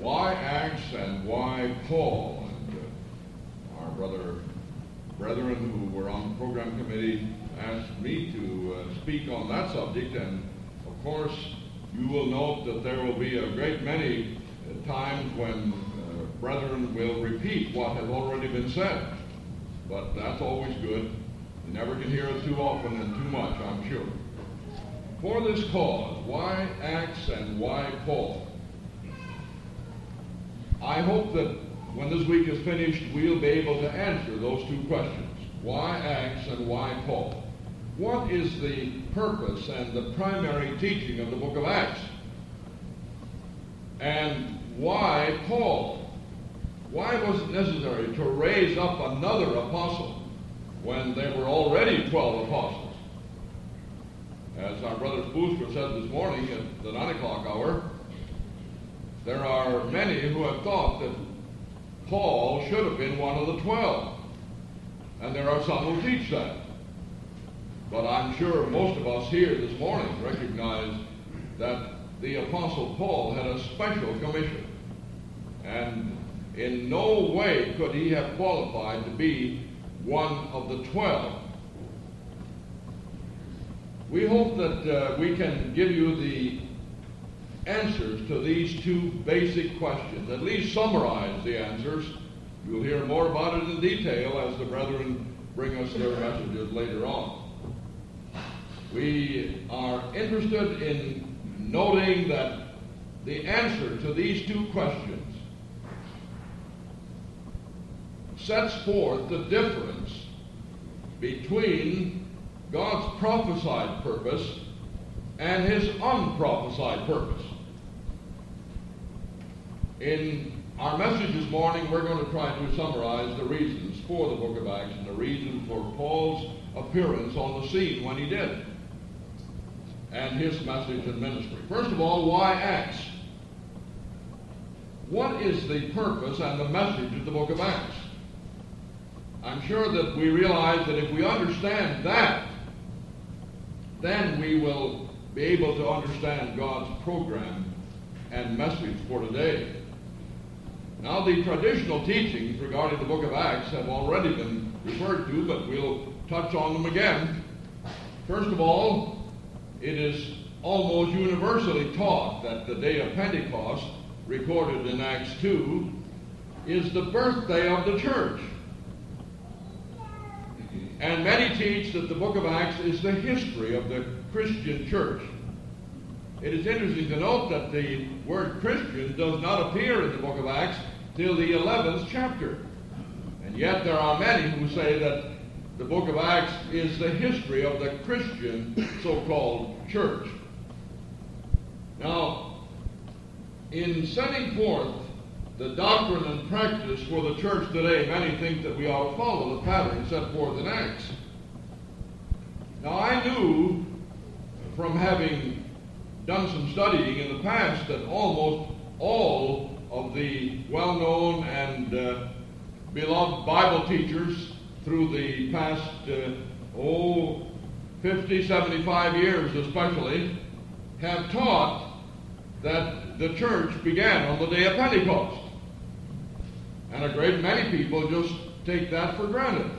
why Acts and why Paul? And uh, our brother, brethren who were on the program committee asked me to uh, speak on that subject, and of course, you will note that there will be a great many uh, times when uh, brethren will repeat what has already been said. But that's always good. You never can hear it too often and too much, I'm sure. For this cause, why Acts and why Paul? I hope that when this week is finished, we'll be able to answer those two questions. Why Acts and why Paul? What is the purpose and the primary teaching of the book of Acts? And why Paul? Why was it necessary to raise up another apostle when there were already 12 apostles? As our brother Spooster said this morning at the 9 o'clock hour, there are many who have thought that Paul should have been one of the 12. And there are some who teach that. But I'm sure most of us here this morning recognize that the Apostle Paul had a special commission. And in no way could he have qualified to be one of the twelve. We hope that uh, we can give you the answers to these two basic questions, at least summarize the answers. You'll hear more about it in detail as the brethren bring us their messages later on. We are interested in noting that the answer to these two questions sets forth the difference between God's prophesied purpose and his unprophesied purpose. In our message this morning, we're going to try to summarize the reasons for the book of Acts and the reason for Paul's appearance on the scene when he did, and his message and ministry. First of all, why Acts? What is the purpose and the message of the book of Acts? I'm sure that we realize that if we understand that, then we will be able to understand God's program and message for today. Now, the traditional teachings regarding the book of Acts have already been referred to, but we'll touch on them again. First of all, it is almost universally taught that the day of Pentecost, recorded in Acts 2, is the birthday of the church. And many teach that the book of Acts is the history of the Christian church. It is interesting to note that the word Christian does not appear in the book of Acts till the 11th chapter. And yet there are many who say that the book of Acts is the history of the Christian so called church. Now, in setting forth the doctrine and practice for the church today, many think that we ought to follow the pattern set forth in Acts. Now, I knew from having done some studying in the past that almost all of the well known and uh, beloved Bible teachers through the past, uh, oh, 50, 75 years especially, have taught that the church began on the day of Pentecost. And a great many people just take that for granted.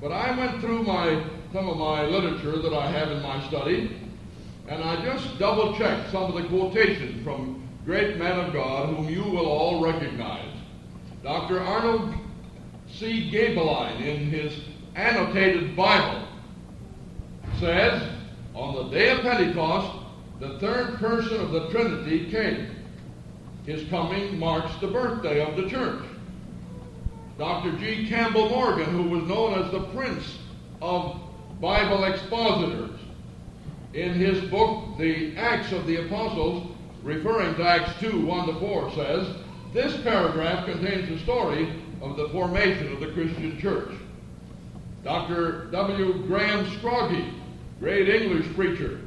But I went through my some of my literature that I have in my study, and I just double checked some of the quotations from great men of God whom you will all recognize. Dr. Arnold C. Gaebelein, in his annotated Bible, says, On the day of Pentecost, the third person of the Trinity came. His coming marks the birthday of the church. Dr. G. Campbell Morgan, who was known as the Prince of Bible Expositors, in his book, The Acts of the Apostles, referring to Acts 2 1 to 4, says, This paragraph contains the story of the formation of the Christian church. Dr. W. Graham Scroggie, great English preacher,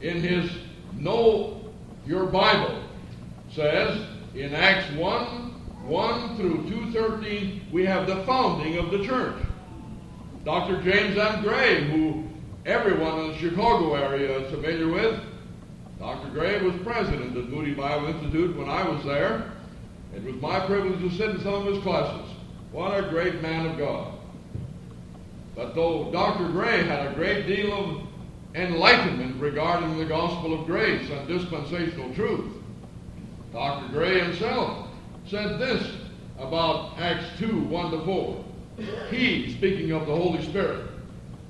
in his Know Your Bible, says in Acts 1 1 through 213, we have the founding of the church. Dr. James M. Gray, who everyone in the Chicago area is familiar with, Dr. Gray was president of Moody Bible Institute when I was there. It was my privilege to sit in some of his classes. What a great man of God. But though Dr. Gray had a great deal of enlightenment regarding the gospel of grace and dispensational truth, Dr. Gray himself said this about Acts 2 1 to 4. He, speaking of the Holy Spirit,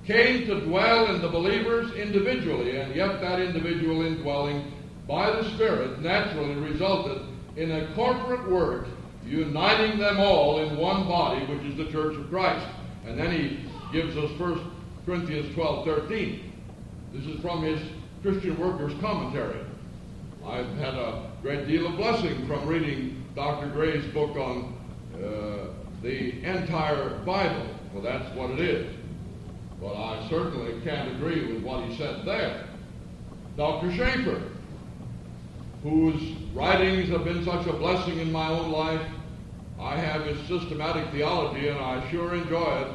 came to dwell in the believers individually, and yet that individual indwelling by the Spirit naturally resulted in a corporate work uniting them all in one body, which is the church of Christ. And then he gives us 1 Corinthians 12 13. This is from his Christian Workers Commentary. I've had a great deal of blessing from reading Dr. Gray's book on uh, the entire Bible. Well, that's what it is. But I certainly can't agree with what he said there. Dr. Chafer, whose writings have been such a blessing in my own life, I have his systematic theology and I sure enjoy it.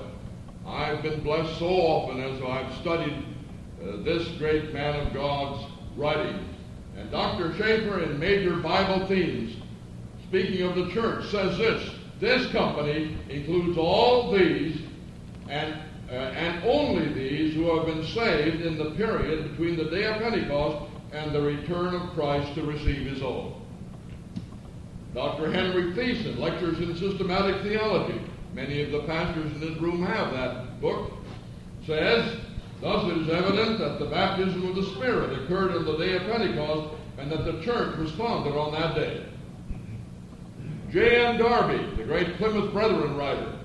I've been blessed so often as I've studied uh, this great man of God's writings. And Dr. Chafer, in Major Bible Themes, speaking of the church, says this This company includes all these and, uh, and only these who have been saved in the period between the day of Pentecost and the return of Christ to receive his own. Dr. Henry Thiessen lectures in systematic theology. Many of the pastors in this room have that book. Says, Thus it is evident that the baptism of the Spirit occurred on the day of Pentecost and that the church responded on that day. J.N. Darby, the great Plymouth Brethren writer,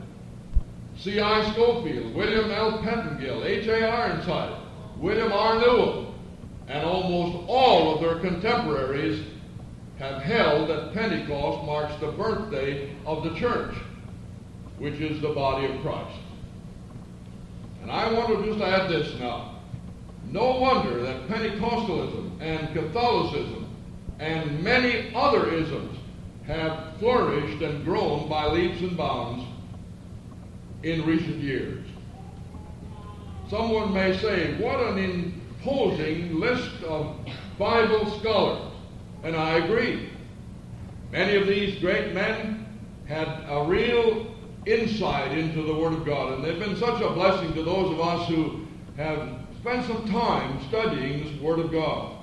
C.I. Scofield, William L. Pettingill, H.A. Ironside, William R. Newell, and almost all of their contemporaries have held that Pentecost marks the birthday of the church, which is the body of Christ. And I want to just add this now. No wonder that Pentecostalism and Catholicism and many other isms have flourished and grown by leaps and bounds in recent years. Someone may say, what an imposing list of Bible scholars. And I agree. Many of these great men had a real insight into the Word of God. And they've been such a blessing to those of us who have spent some time studying this Word of God.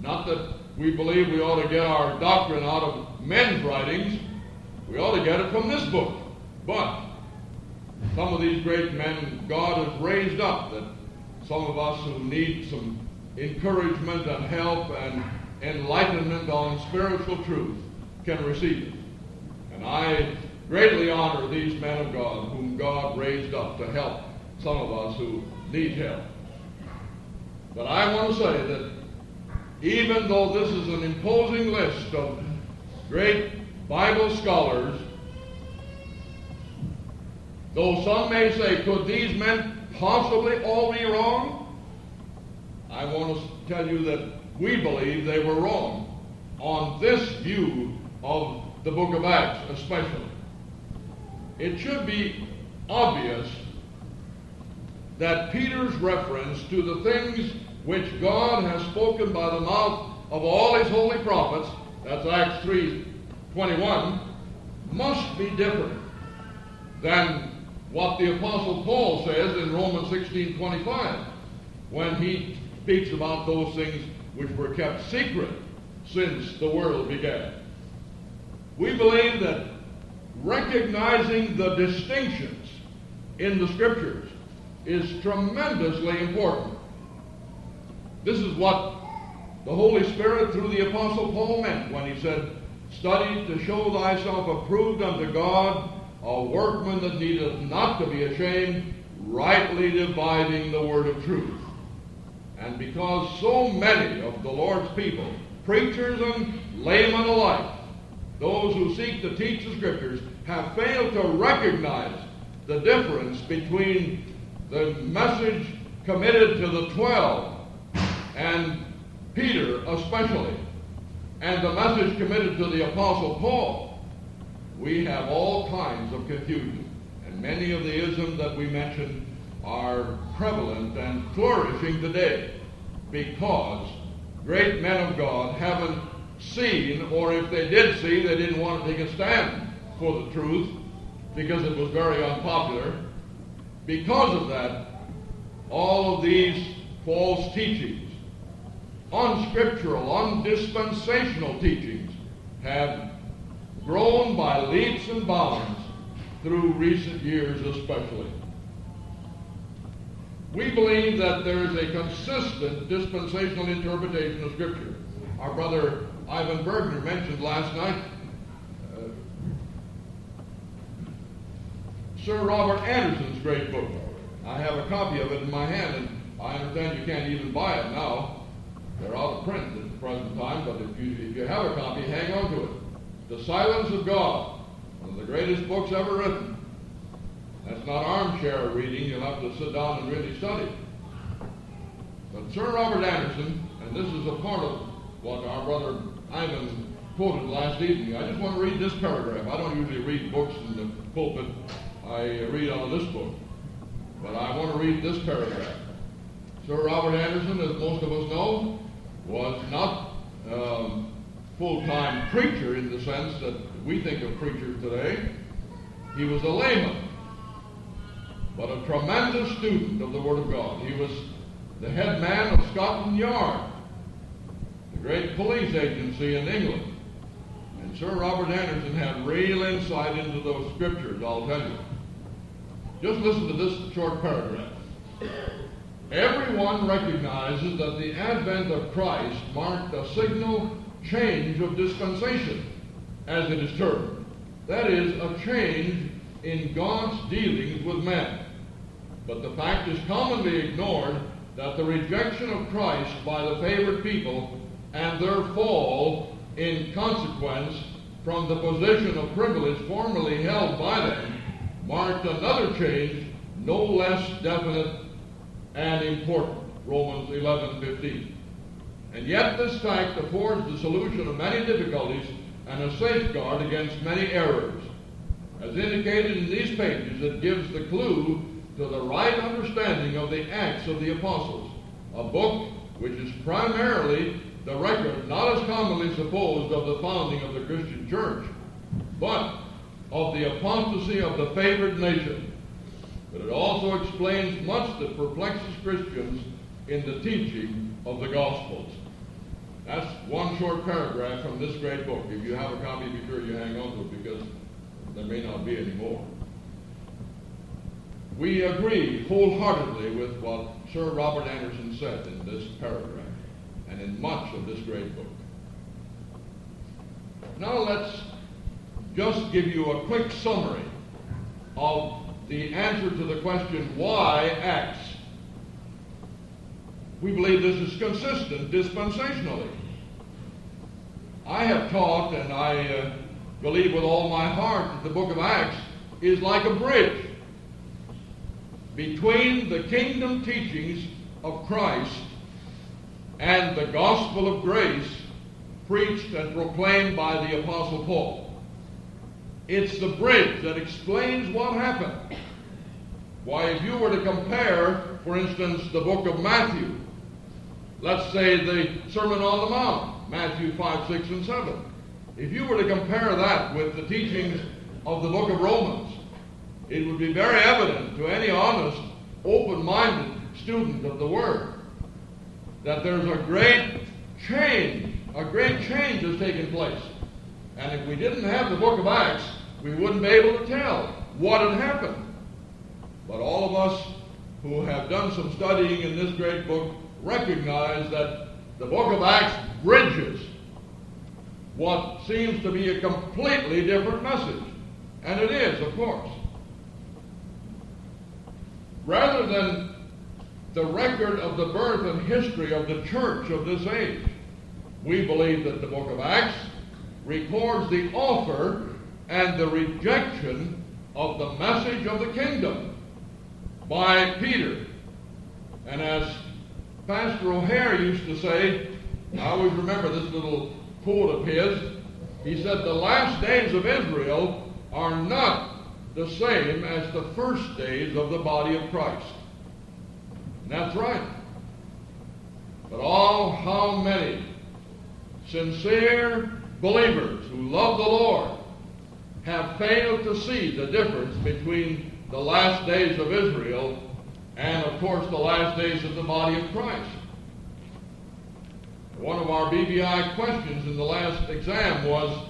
Not that we believe we ought to get our doctrine out of men's writings, we ought to get it from this book. But some of these great men God has raised up that some of us who need some encouragement and help and enlightenment on spiritual truth can receive it. And I greatly honor these men of God whom God raised up to help some of us who need help. But I want to say that even though this is an imposing list of great Bible scholars, though some may say, could these men possibly all be wrong? I want to tell you that we believe they were wrong on this view of the book of Acts, especially it should be obvious that Peter's reference to the things which God has spoken by the mouth of all his holy prophets, that's Acts 3 21, must be different than what the Apostle Paul says in Romans 16 25, when he speaks about those things which were kept secret since the world began. We believe that recognizing the distinctions in the scriptures is tremendously important. This is what the Holy Spirit through the Apostle Paul meant when he said, Study to show thyself approved unto God, a workman that needeth not to be ashamed, rightly dividing the word of truth. And because so many of the Lord's people, preachers and laymen alike, those who seek to teach the Scriptures have failed to recognize the difference between the message committed to the twelve and Peter especially, and the message committed to the Apostle Paul. We have all kinds of confusion, and many of the isms that we mentioned are prevalent and flourishing today because great men of God haven't seen, or if they did see, they didn't want to take a stand for the truth because it was very unpopular. Because of that, all of these false teachings, unscriptural, undispensational teachings, have grown by leaps and bounds through recent years especially. We believe that there is a consistent dispensational interpretation of Scripture. Our brother Ivan Bergner mentioned last night uh, Sir Robert Anderson's great book. I have a copy of it in my hand, and I understand you can't even buy it now. They're out of print at the present time, but if you, if you have a copy, hang on to it. The Silence of God, one of the greatest books ever written. That's not armchair reading. You'll have to sit down and really study. But Sir Robert Anderson, and this is a part of what our brother Ivan quoted last evening. I just want to read this paragraph. I don't usually read books in the pulpit. I read out of this book. But I want to read this paragraph. Sir Robert Anderson, as most of us know, was not um, full-time preacher in the sense that we think of preachers today. He was a layman, but a tremendous student of the Word of God. He was the head man of Scotland Yard, the great police agency in England. And Sir Robert Anderson had real insight into those scriptures, I'll tell you. Just listen to this short paragraph. Everyone recognizes that the advent of Christ marked a signal change of dispensation, as it is termed. That is, a change in God's dealings with men. But the fact is commonly ignored that the rejection of Christ by the favored people and their fall in consequence from the position of privilege formerly held by them marked another change no less definite and important. Romans 11:15. And yet this fact affords the solution of many difficulties and a safeguard against many errors. As indicated in these pages, it gives the clue to the right understanding of the Acts of the Apostles, a book which is primarily the record, not as commonly supposed, of the founding of the Christian church, but of the apostasy of the favored nation. But it also explains much that perplexes Christians in the teaching of the Gospels. That's one short paragraph from this great book. If you have a copy, be sure you hang on to it because there may not be any more. We agree wholeheartedly with what Sir Robert Anderson said in this paragraph and in much of this great book. Now let's just give you a quick summary of the answer to the question, why Acts? We believe this is consistent dispensationally. I have taught, and I uh, believe with all my heart, that the book of Acts is like a bridge between the kingdom teachings of Christ and the gospel of grace preached and proclaimed by the Apostle Paul. It's the bridge that explains what happened. Why, if you were to compare, for instance, the book of Matthew, let's say the Sermon on the Mount, Matthew 5, 6, and 7. If you were to compare that with the teachings of the book of Romans, it would be very evident to any honest, open minded student of the Word that there's a great change, a great change has taken place. And if we didn't have the book of Acts, we wouldn't be able to tell what had happened. But all of us who have done some studying in this great book recognize that the book of Acts bridges what seems to be a completely different message. And it is, of course. Rather than the record of the birth and history of the church of this age, we believe that the book of Acts records the offer and the rejection of the message of the kingdom by Peter. And as Pastor O'Hair used to say, I always remember this little quote of his. He said, The last days of Israel are not the same as the first days of the body of Christ. And that's right. But oh, how many sincere believers who love the Lord have failed to see the difference between the last days of Israel and, of course, the last days of the body of Christ. One of our BBI questions in the last exam was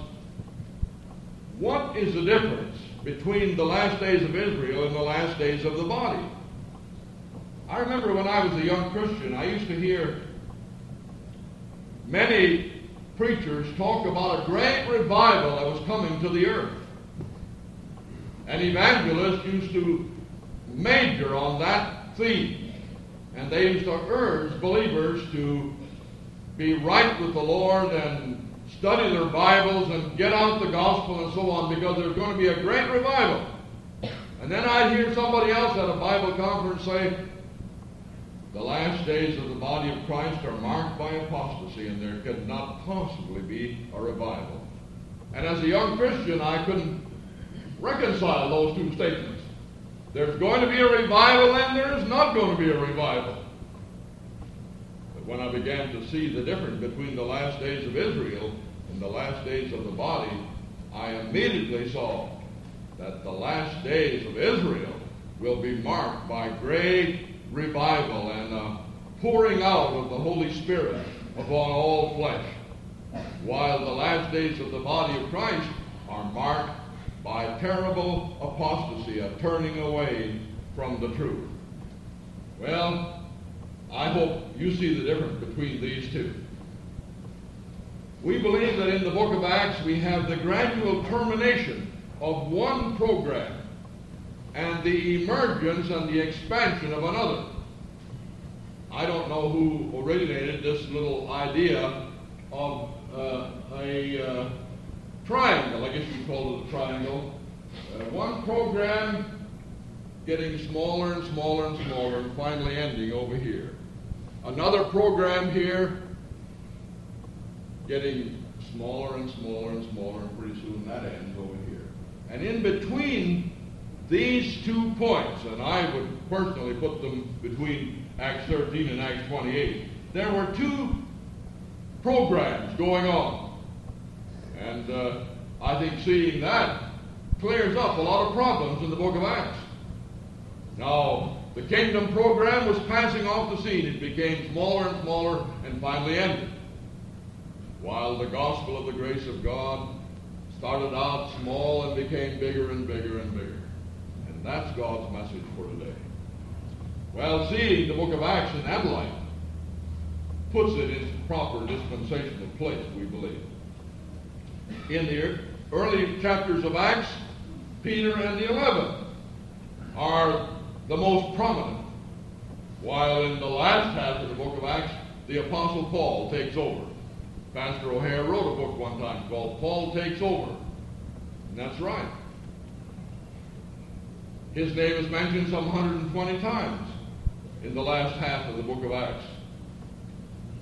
what is the difference between the last days of Israel and the last days of the body? I remember when I was a young Christian, I used to hear many preachers talk about a great revival that was coming to the earth. And evangelists used to major on that theme. And they used to urge believers to be right with the Lord and study their Bibles and get out the gospel and so on because there's going to be a great revival. And then I'd hear somebody else at a Bible conference say, the last days of the body of Christ are marked by apostasy and there could not possibly be a revival. And as a young Christian, I couldn't reconcile those two statements. There's going to be a revival and there's not going to be a revival. But when I began to see the difference between the last days of Israel and the last days of the body, I immediately saw that the last days of Israel will be marked by great revival and uh, pouring out of the Holy Spirit upon all flesh, while the last days of the body of Christ are marked by terrible apostasy, a turning away from the truth. Well, I hope you see the difference between these two. We believe that in the book of Acts we have the gradual termination of one program and the emergence and the expansion of another. I don't know who originated this little idea of uh, a uh, triangle. I guess you call it a triangle. Uh, one program getting smaller and smaller and smaller and finally ending over here another program here getting smaller and smaller and smaller, and pretty soon that ends over here. And in between these two points, and I would personally put them between Acts 13 and Acts 28, there were two programs going on. And uh, I think seeing that clears up a lot of problems in the book of Acts. Now, the kingdom program was passing off the scene. It became smaller and smaller and finally ended. While the gospel of the grace of God started out small and became bigger and bigger and bigger. And that's God's message for today. Well, seeing the book of Acts in that light puts it in proper dispensational place, we believe. In the early chapters of Acts, Peter and the eleven are the most prominent. While in the last half of the book of Acts, the Apostle Paul takes over. Pastor O'Hair wrote a book one time called Paul Takes Over. And that's right. His name is mentioned some 120 times in the last half of the book of Acts.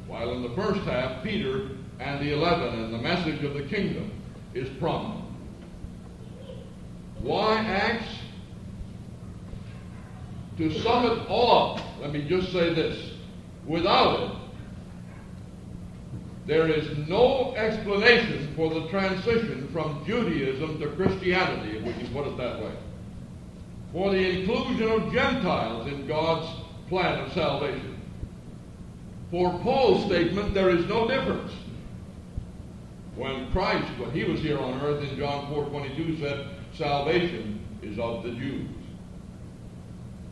While in the first half, Peter and the eleven and the message of the kingdom is prominent. Why Acts? To sum it all up, let me just say this. Without it, there is no explanation for the transition from Judaism to Christianity, if we can put it that way. For the inclusion of Gentiles in God's plan of salvation. For Paul's statement, there is no difference. When Christ, when he was here on earth in John 4 22, said, Salvation is of the Jews.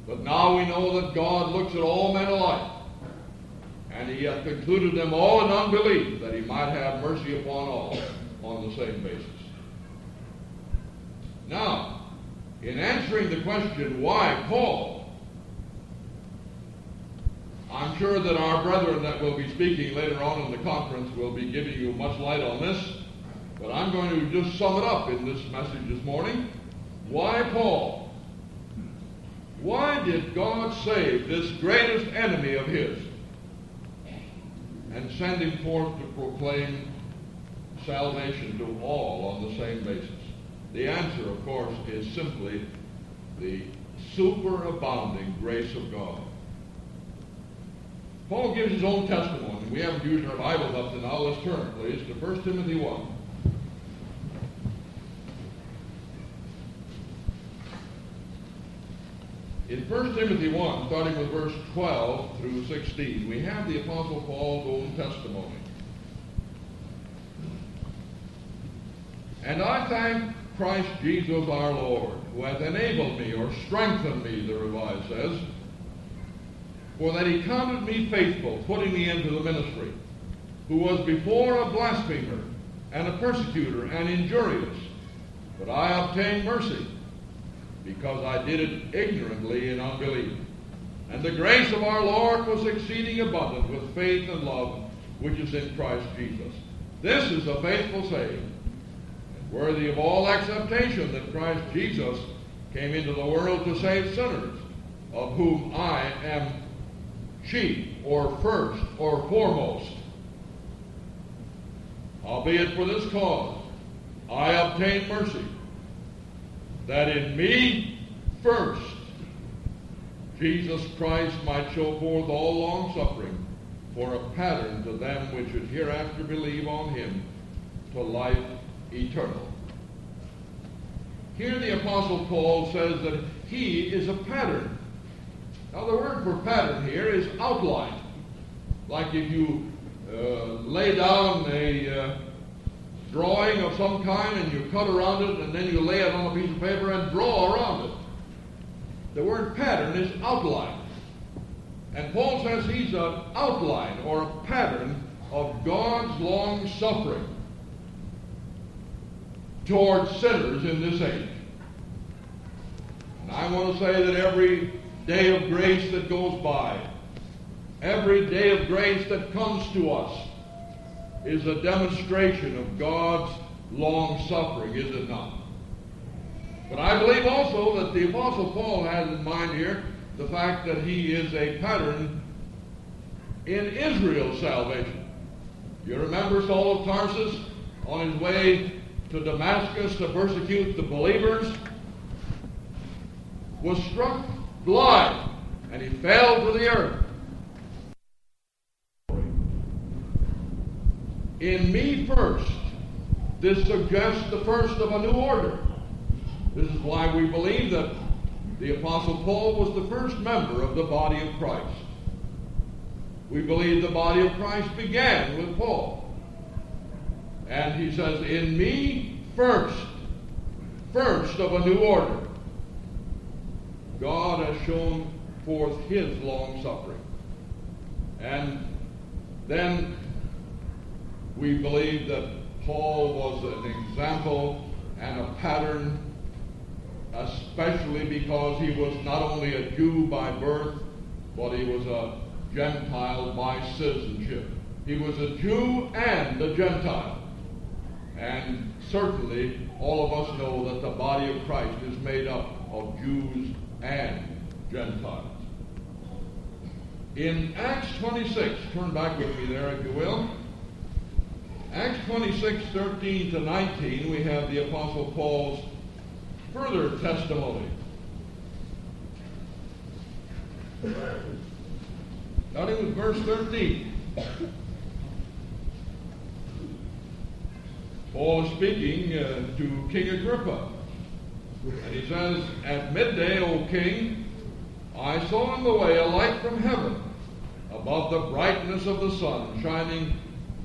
But now we know that God looks at all men alike, and he hath concluded them all in unbelief, that he might have mercy upon all on the same basis. Now, in answering the question, why Paul? I'm sure that our brethren that will be speaking later on in the conference will be giving you much light on this, but I'm going to just sum it up in this message this morning. Why Paul? Why did God save this greatest enemy of his and send him forth to proclaim salvation to all on the same basis? The answer, of course, is simply the superabounding grace of God. Paul gives his own testimony. We haven't used our Bibles up to now. Let's turn, please, to 1 Timothy 1. In 1 Timothy 1, starting with verse 12 through 16, we have the Apostle Paul's own testimony. And I thank Christ Jesus our Lord, who hath enabled me or strengthened me, the Revised says, for that he counted me faithful, putting me into the ministry, who was before a blasphemer and a persecutor and injurious. But I obtained mercy, because I did it ignorantly in unbelief. And the grace of our Lord was exceeding abundant with faith and love which is in Christ Jesus. This is a faithful saying, and worthy of all acceptation that Christ Jesus came into the world to save sinners, of whom I am chief, or first, or foremost. Albeit for this cause I obtain mercy, that in me first Jesus Christ might show forth all long suffering for a pattern to them which should hereafter believe on him to life eternal. Here the Apostle Paul says that he is a pattern now, the word for pattern here is outline. Like if you uh, lay down a uh, drawing of some kind and you cut around it and then you lay it on a piece of paper and draw around it. The word pattern is outline. And Paul says he's an outline or a pattern of God's long suffering towards sinners in this age. And I want to say that every day of grace that goes by, every day of grace that comes to us, is a demonstration of God's long suffering, is it not? But I believe also that the Apostle Paul has in mind here the fact that he is a pattern in Israel's salvation. You remember Saul of Tarsus on his way to Damascus to persecute the believers was struck blind, and he fell to the earth. In me first, this suggests the first of a new order. This is why we believe that the Apostle Paul was the first member of the body of Christ. We believe the body of Christ began with Paul. And he says, In me first, first of a new order. God has shown forth his long suffering. And then we believe that Paul was an example and a pattern, especially because he was not only a Jew by birth, but he was a Gentile by citizenship. He was a Jew and a Gentile. And certainly all of us know that the body of Christ is made up of Jews and Gentiles. In Acts 26, turn back with me there if you will. Acts 26, 13 to 19, we have the Apostle Paul's further testimony. Starting with verse 13. Paul speaking uh, to King Agrippa. And he says, At midday, O king, I saw in the way a light from heaven, above the brightness of the sun, shining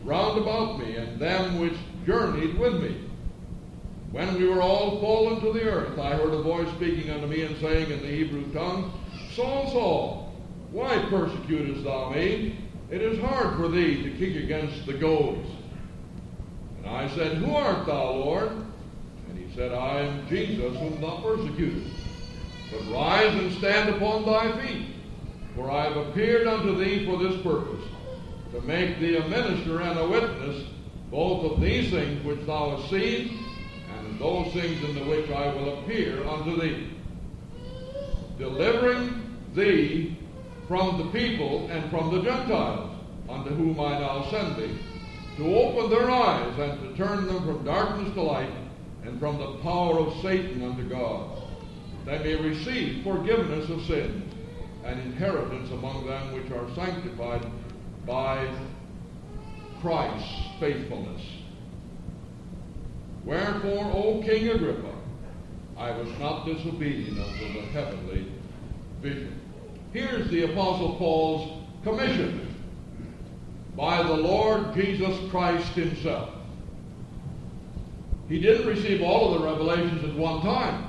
round about me, and them which journeyed with me. When we were all fallen to the earth, I heard a voice speaking unto me, and saying in the Hebrew tongue, Saul, Saul, why persecutest thou me? It is hard for thee to kick against the goads. And I said, Who art thou, Lord? Said, I am Jesus whom thou persecutest. But rise and stand upon thy feet, for I have appeared unto thee for this purpose, to make thee a minister and a witness both of these things which thou hast seen, and of those things in the which I will appear unto thee, delivering thee from the people and from the Gentiles, unto whom I now send thee, to open their eyes and to turn them from darkness to light and from the power of Satan unto God, they may receive forgiveness of sins and inheritance among them which are sanctified by Christ's faithfulness. Wherefore, O King Agrippa, I was not disobedient unto the heavenly vision. Here's the Apostle Paul's commission by the Lord Jesus Christ himself. He didn't receive all of the revelations at one time.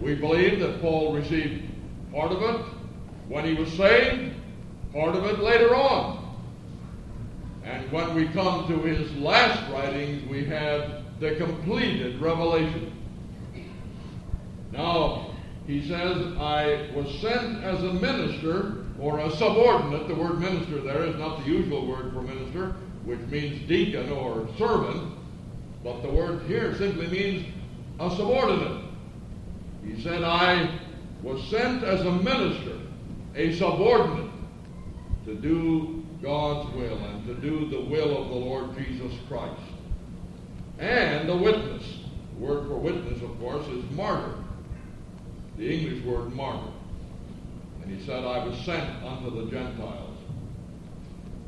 We believe that Paul received part of it when he was saved, part of it later on. And when we come to his last writings, we have the completed revelation. Now, he says, I was sent as a minister or a subordinate. The word minister there is not the usual word for minister, which means deacon or servant, but the word here simply means a subordinate. He said, I was sent as a minister, a subordinate, to do God's will and to do the will of the Lord Jesus Christ. And a witness. The word for witness, of course, is martyr the English word martyr. And he said, I was sent unto the Gentiles.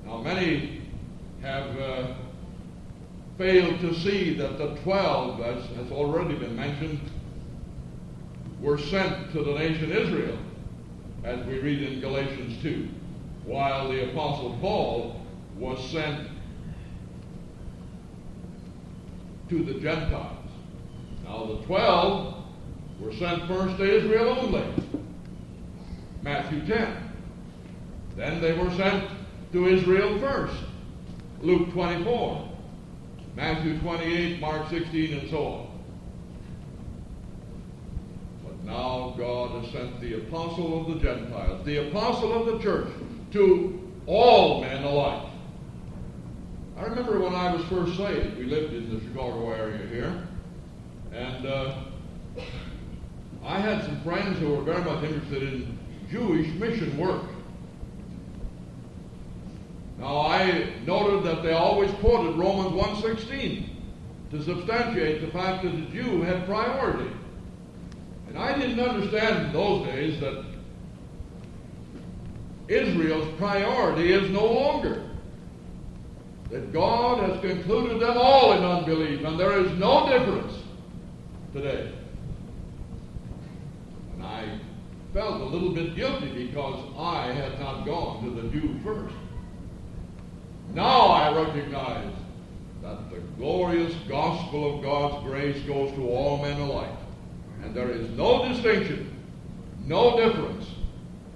Now, many have uh, failed to see that the twelve, as has already been mentioned, were sent to the nation Israel, as we read in Galatians 2, while the Apostle Paul was sent to the Gentiles. Now, the twelve were sent first to Israel only. Matthew 10. Then they were sent to Israel first. Luke 24. Matthew 28, Mark 16, and so on. But now God has sent the apostle of the Gentiles, the apostle of the church, to all men alike. I remember when I was first saved, we lived in the Chicago area here, and uh, I had some friends who were very much interested in Jewish mission work. Now I noted that they always quoted Romans 1.16 to substantiate the fact that the Jew had priority. And I didn't understand in those days that Israel's priority is no longer. That God has concluded them all in unbelief, and there is no difference today. And I felt a little bit guilty because I had not gone to the Jew first. Now I recognize that the glorious gospel of God's grace goes to all men alike. And there is no distinction, no difference.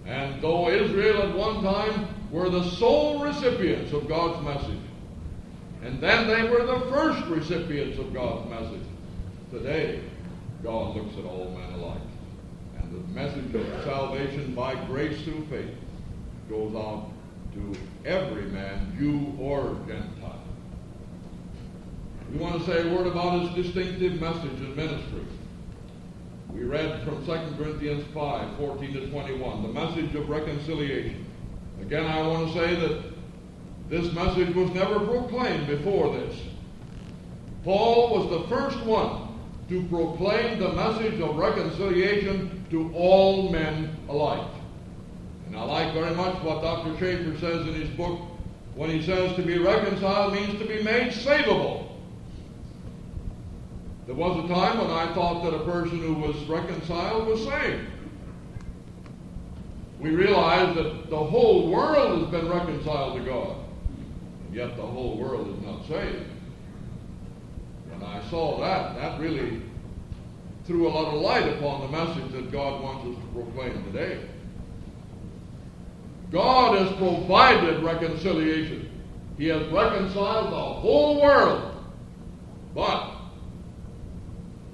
And though Israel at one time were the sole recipients of God's message, and then they were the first recipients of God's message, today God looks at all men alike And the message of salvation by grace through faith goes out to every man, Jew or Gentile. We want to say a word about his distinctive message and ministry. We read from 2 Corinthians 5, 14 to 21, the message of reconciliation. Again, I want to say that this message was never proclaimed before this. Paul was the first one to proclaim the message of reconciliation to all men alike. And I like very much what Dr. Chafer says in his book when he says to be reconciled means to be made savable. There was a time when I thought that a person who was reconciled was saved. We realize that the whole world has been reconciled to God, and yet the whole world is not saved. When I saw that, that really threw a lot of light upon the message that God wants us to proclaim today. God has provided reconciliation. He has reconciled the whole world. But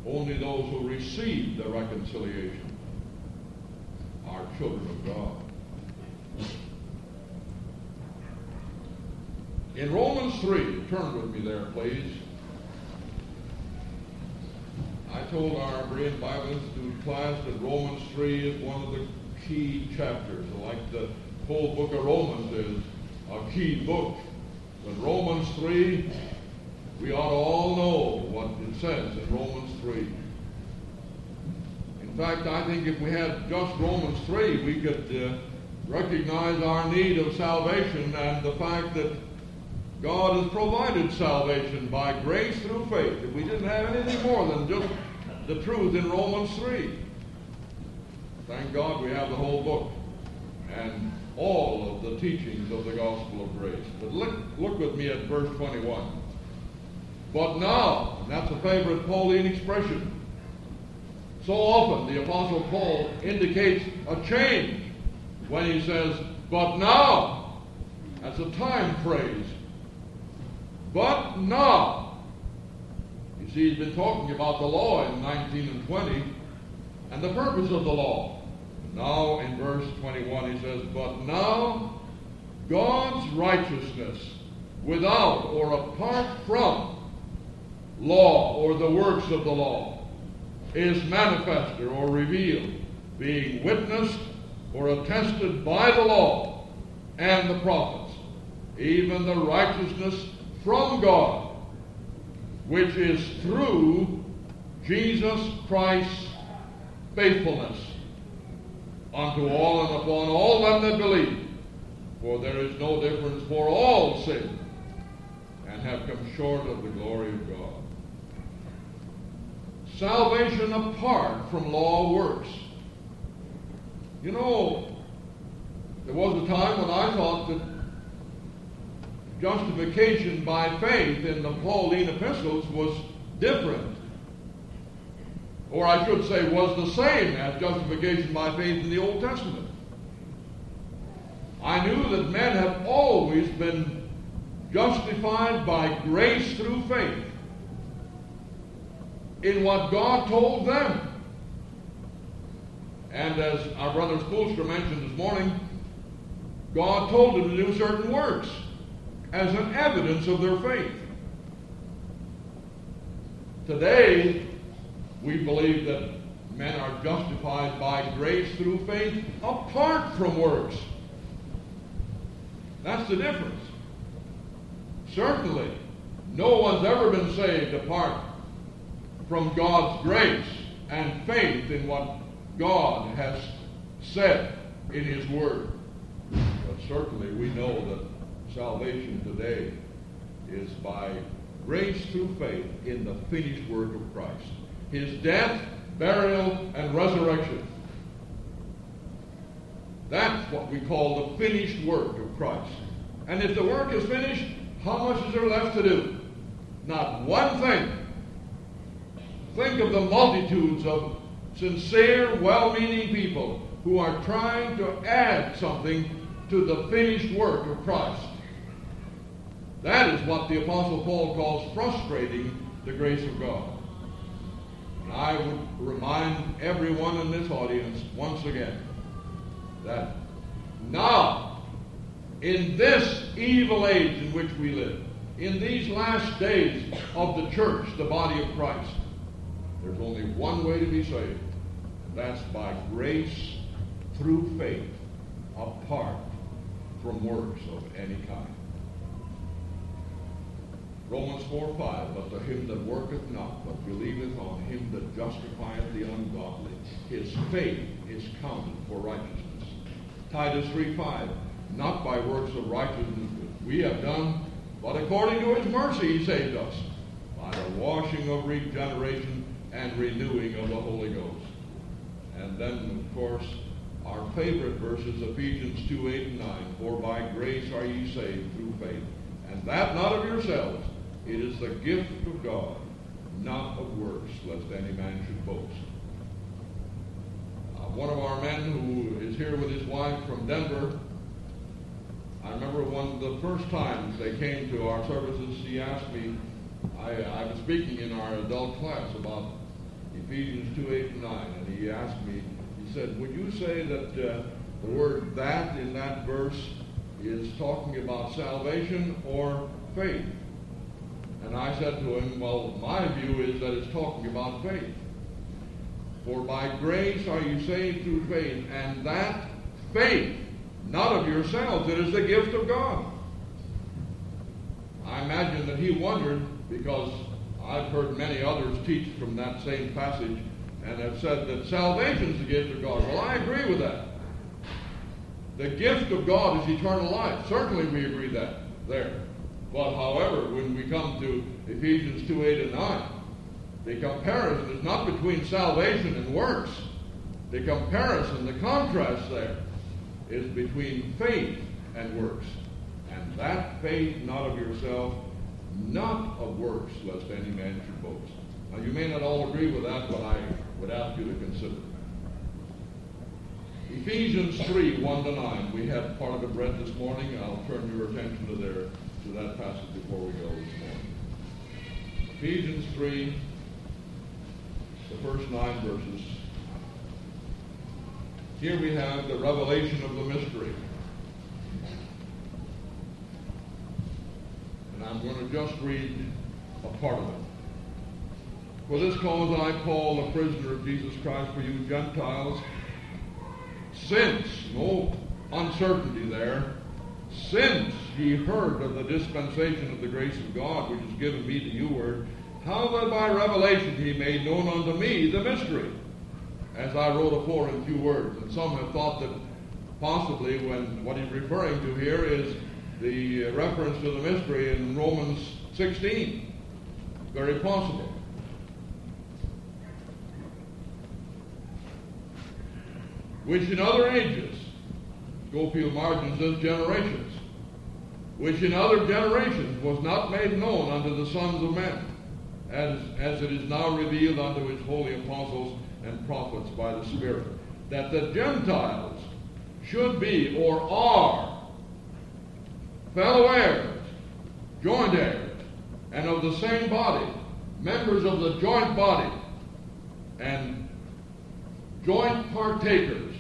only those who receive the reconciliation are children of God. In Romans 3, turn with me there, please. I told our Berean Bible Institute class that Romans 3 is one of the key chapters, like the whole book of Romans is a key book. But Romans 3, we ought to all know what it says in Romans 3. In fact, I think if we had just Romans 3, we could uh, recognize our need of salvation and the fact that God has provided salvation by grace through faith. If we didn't have anything more than just the truth in Romans 3. Thank God we have the whole book and all of the teachings of the gospel of grace. But look, look with me at verse 21. But now, and that's a favorite Pauline expression. So often the Apostle Paul indicates a change when he says, but now. That's a time phrase. But now. You see, he's been talking about the law in 19 and 20 and the purpose of the law. Now, in verse 21, he says, But now God's righteousness without or apart from law or the works of the law is manifested or revealed, being witnessed or attested by the law and the prophets, even the righteousness from God, which is through Jesus Christ's faithfulness unto all and upon all them that believe. For there is no difference, for all sin and have come short of the glory of God. Salvation apart from law works. You know, there was a time when I thought that justification by faith in the Pauline epistles was different. Or I should say, was the same as justification by faith in the Old Testament. I knew that men have always been justified by grace through faith in what God told them. And as our brother Spoolster mentioned this morning, God told them to do certain works as an evidence of their faith. Today, we believe that men are justified by grace through faith apart from works. That's the difference. Certainly, no one's ever been saved apart from God's grace and faith in what God has said in His Word. But certainly we know that salvation today is by grace through faith in the finished work of Christ. His death, burial, and resurrection. That's what we call the finished work of Christ. And if the work is finished, how much is there left to do? Not one thing. Think of the multitudes of sincere, well meaning people who are trying to add something to the finished work of Christ. That is what the Apostle Paul calls frustrating the grace of God. And I would remind everyone in this audience once again that now, in this evil age in which we live, in these last days of the church, the body of Christ, there's only one way to be saved, and that's by grace through faith, apart from works of any kind. Romans 4 5, but to him that worketh not, but believeth on him that justifieth the ungodly, his faith is counted for righteousness. Titus 3 5, not by works of righteousness which we have done, but according to his mercy he saved us, by the washing of regeneration and renewing of the Holy Ghost. And then, of course, our favorite verses, Ephesians 2 8 and 9, for by grace are ye saved through faith, and that not of yourselves. It is the gift of God, not of works, lest any man should boast. Uh, one of our men who is here with his wife from Denver, I remember one of the first times they came to our services, he asked me, I, I was speaking in our adult class about Ephesians 2, 8, and 9, and he asked me, he said, would you say that uh, the word that in that verse is talking about salvation or faith? And I said to him, Well, my view is that it's talking about faith. For by grace are you saved through faith, and that faith, not of yourselves, it is the gift of God. I imagine that he wondered, because I've heard many others teach from that same passage, and have said that salvation is the gift of God. Well, I agree with that. The gift of God is eternal life. Certainly we agree that there. But however, when we come to Ephesians 2, 8, and 9, the comparison is not between salvation and works. The comparison, the contrast there, is between faith and works. And that faith not of yourself, not of works, lest any man should boast. Now, you may not all agree with that, but I would ask you to consider. Ephesians 3, 1 to 9. We had part of it read this morning. I'll turn your attention to there to that passage before we go this morning. Ephesians 3, the first nine verses. Here we have the revelation of the mystery. And I'm going to just read a part of it. For this cause I, Paul, a prisoner of Jesus Christ for you Gentiles, since, no uncertainty there, since ye heard of the dispensation of the grace of God which is given me to you word, how that by revelation he made known unto me the mystery, as I wrote afore in few words. And some have thought that possibly when what he's referring to here is the reference to the mystery in Romans 16. Very possible. Which in other ages, Scofield margins says generations, which in other generations was not made known unto the sons of men, as, as it is now revealed unto his holy apostles and prophets by the Spirit, that the Gentiles should be or are fellow heirs, joint heirs, and of the same body, members of the joint body, and joint partakers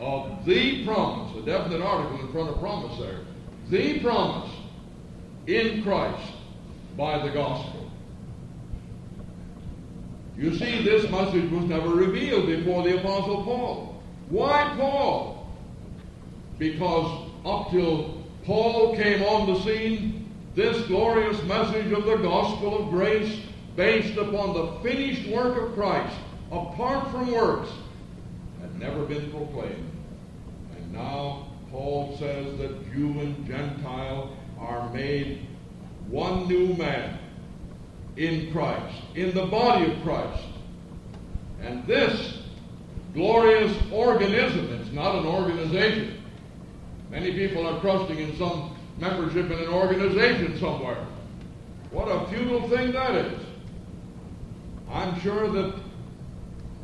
of the promise, a definite article in front of promise there, the promise in Christ by the gospel. You see, this message was never revealed before the Apostle Paul. Why Paul? Because up till Paul came on the scene, this glorious message of the gospel of grace, based upon the finished work of Christ, apart from works, had never been proclaimed. And now Paul says that Jew and Gentile are made one new man in Christ, in the body of Christ. And this glorious organism, it's not an organization, Many people are trusting in some membership in an organization somewhere. What a futile thing that is. I'm sure that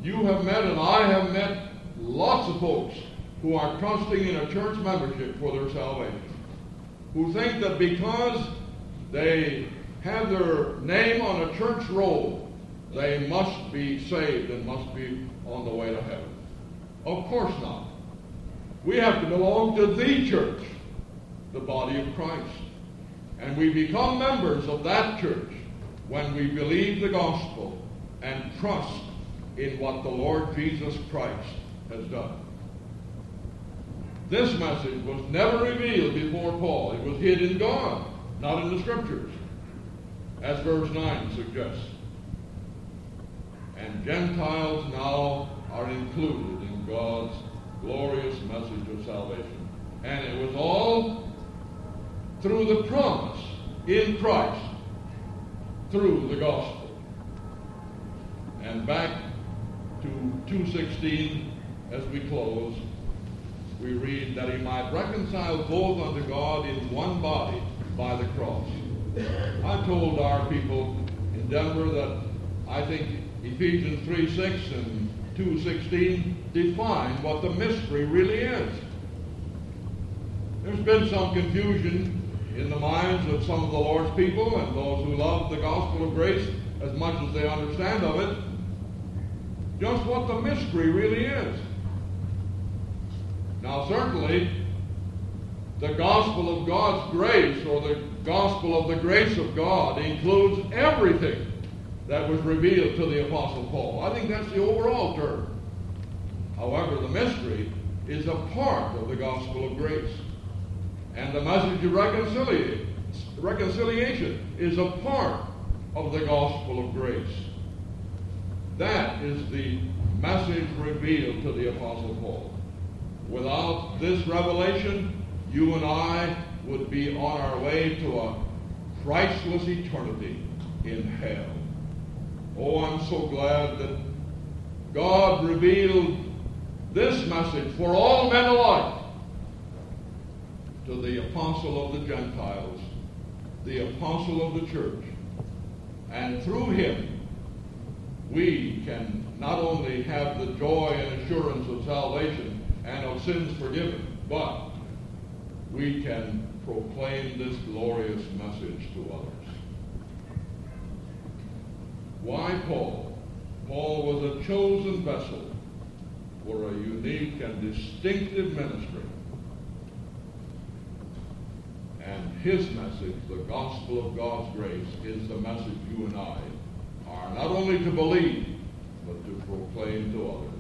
you have met and I have met lots of folks who are trusting in a church membership for their salvation. Who think that because they have their name on a church roll, they must be saved and must be on the way to heaven. Of course not. We have to belong to the church, the body of Christ. And we become members of that church when we believe the gospel and trust in what the Lord Jesus Christ has done. This message was never revealed before Paul. It was hid in God, not in the scriptures, as verse 9 suggests. And Gentiles now are included in God's glorious message of salvation. And it was all through the promise in Christ, through the gospel. And back to 216 as we close, we read that he might reconcile both unto God in one body by the cross. I told our people in Denver that I think Ephesians 3 6 and 2.16 define what the mystery really is. There's been some confusion in the minds of some of the Lord's people and those who love the gospel of grace as much as they understand of it, just what the mystery really is. Now, certainly, the gospel of God's grace or the gospel of the grace of God includes everything that was revealed to the Apostle Paul. I think that's the overall term. However, the mystery is a part of the gospel of grace. And the message of reconciliation, reconciliation is a part of the gospel of grace. That is the message revealed to the Apostle Paul. Without this revelation, you and I would be on our way to a Christless eternity in hell. Oh, I'm so glad that God revealed this message for all men alike to the apostle of the Gentiles, the apostle of the church. And through him, we can not only have the joy and assurance of salvation and of sins forgiven, but we can proclaim this glorious message to others. Why Paul? Paul was a chosen vessel for a unique and distinctive ministry. And his message, the gospel of God's grace, is the message you and I are not only to believe, but to proclaim to others.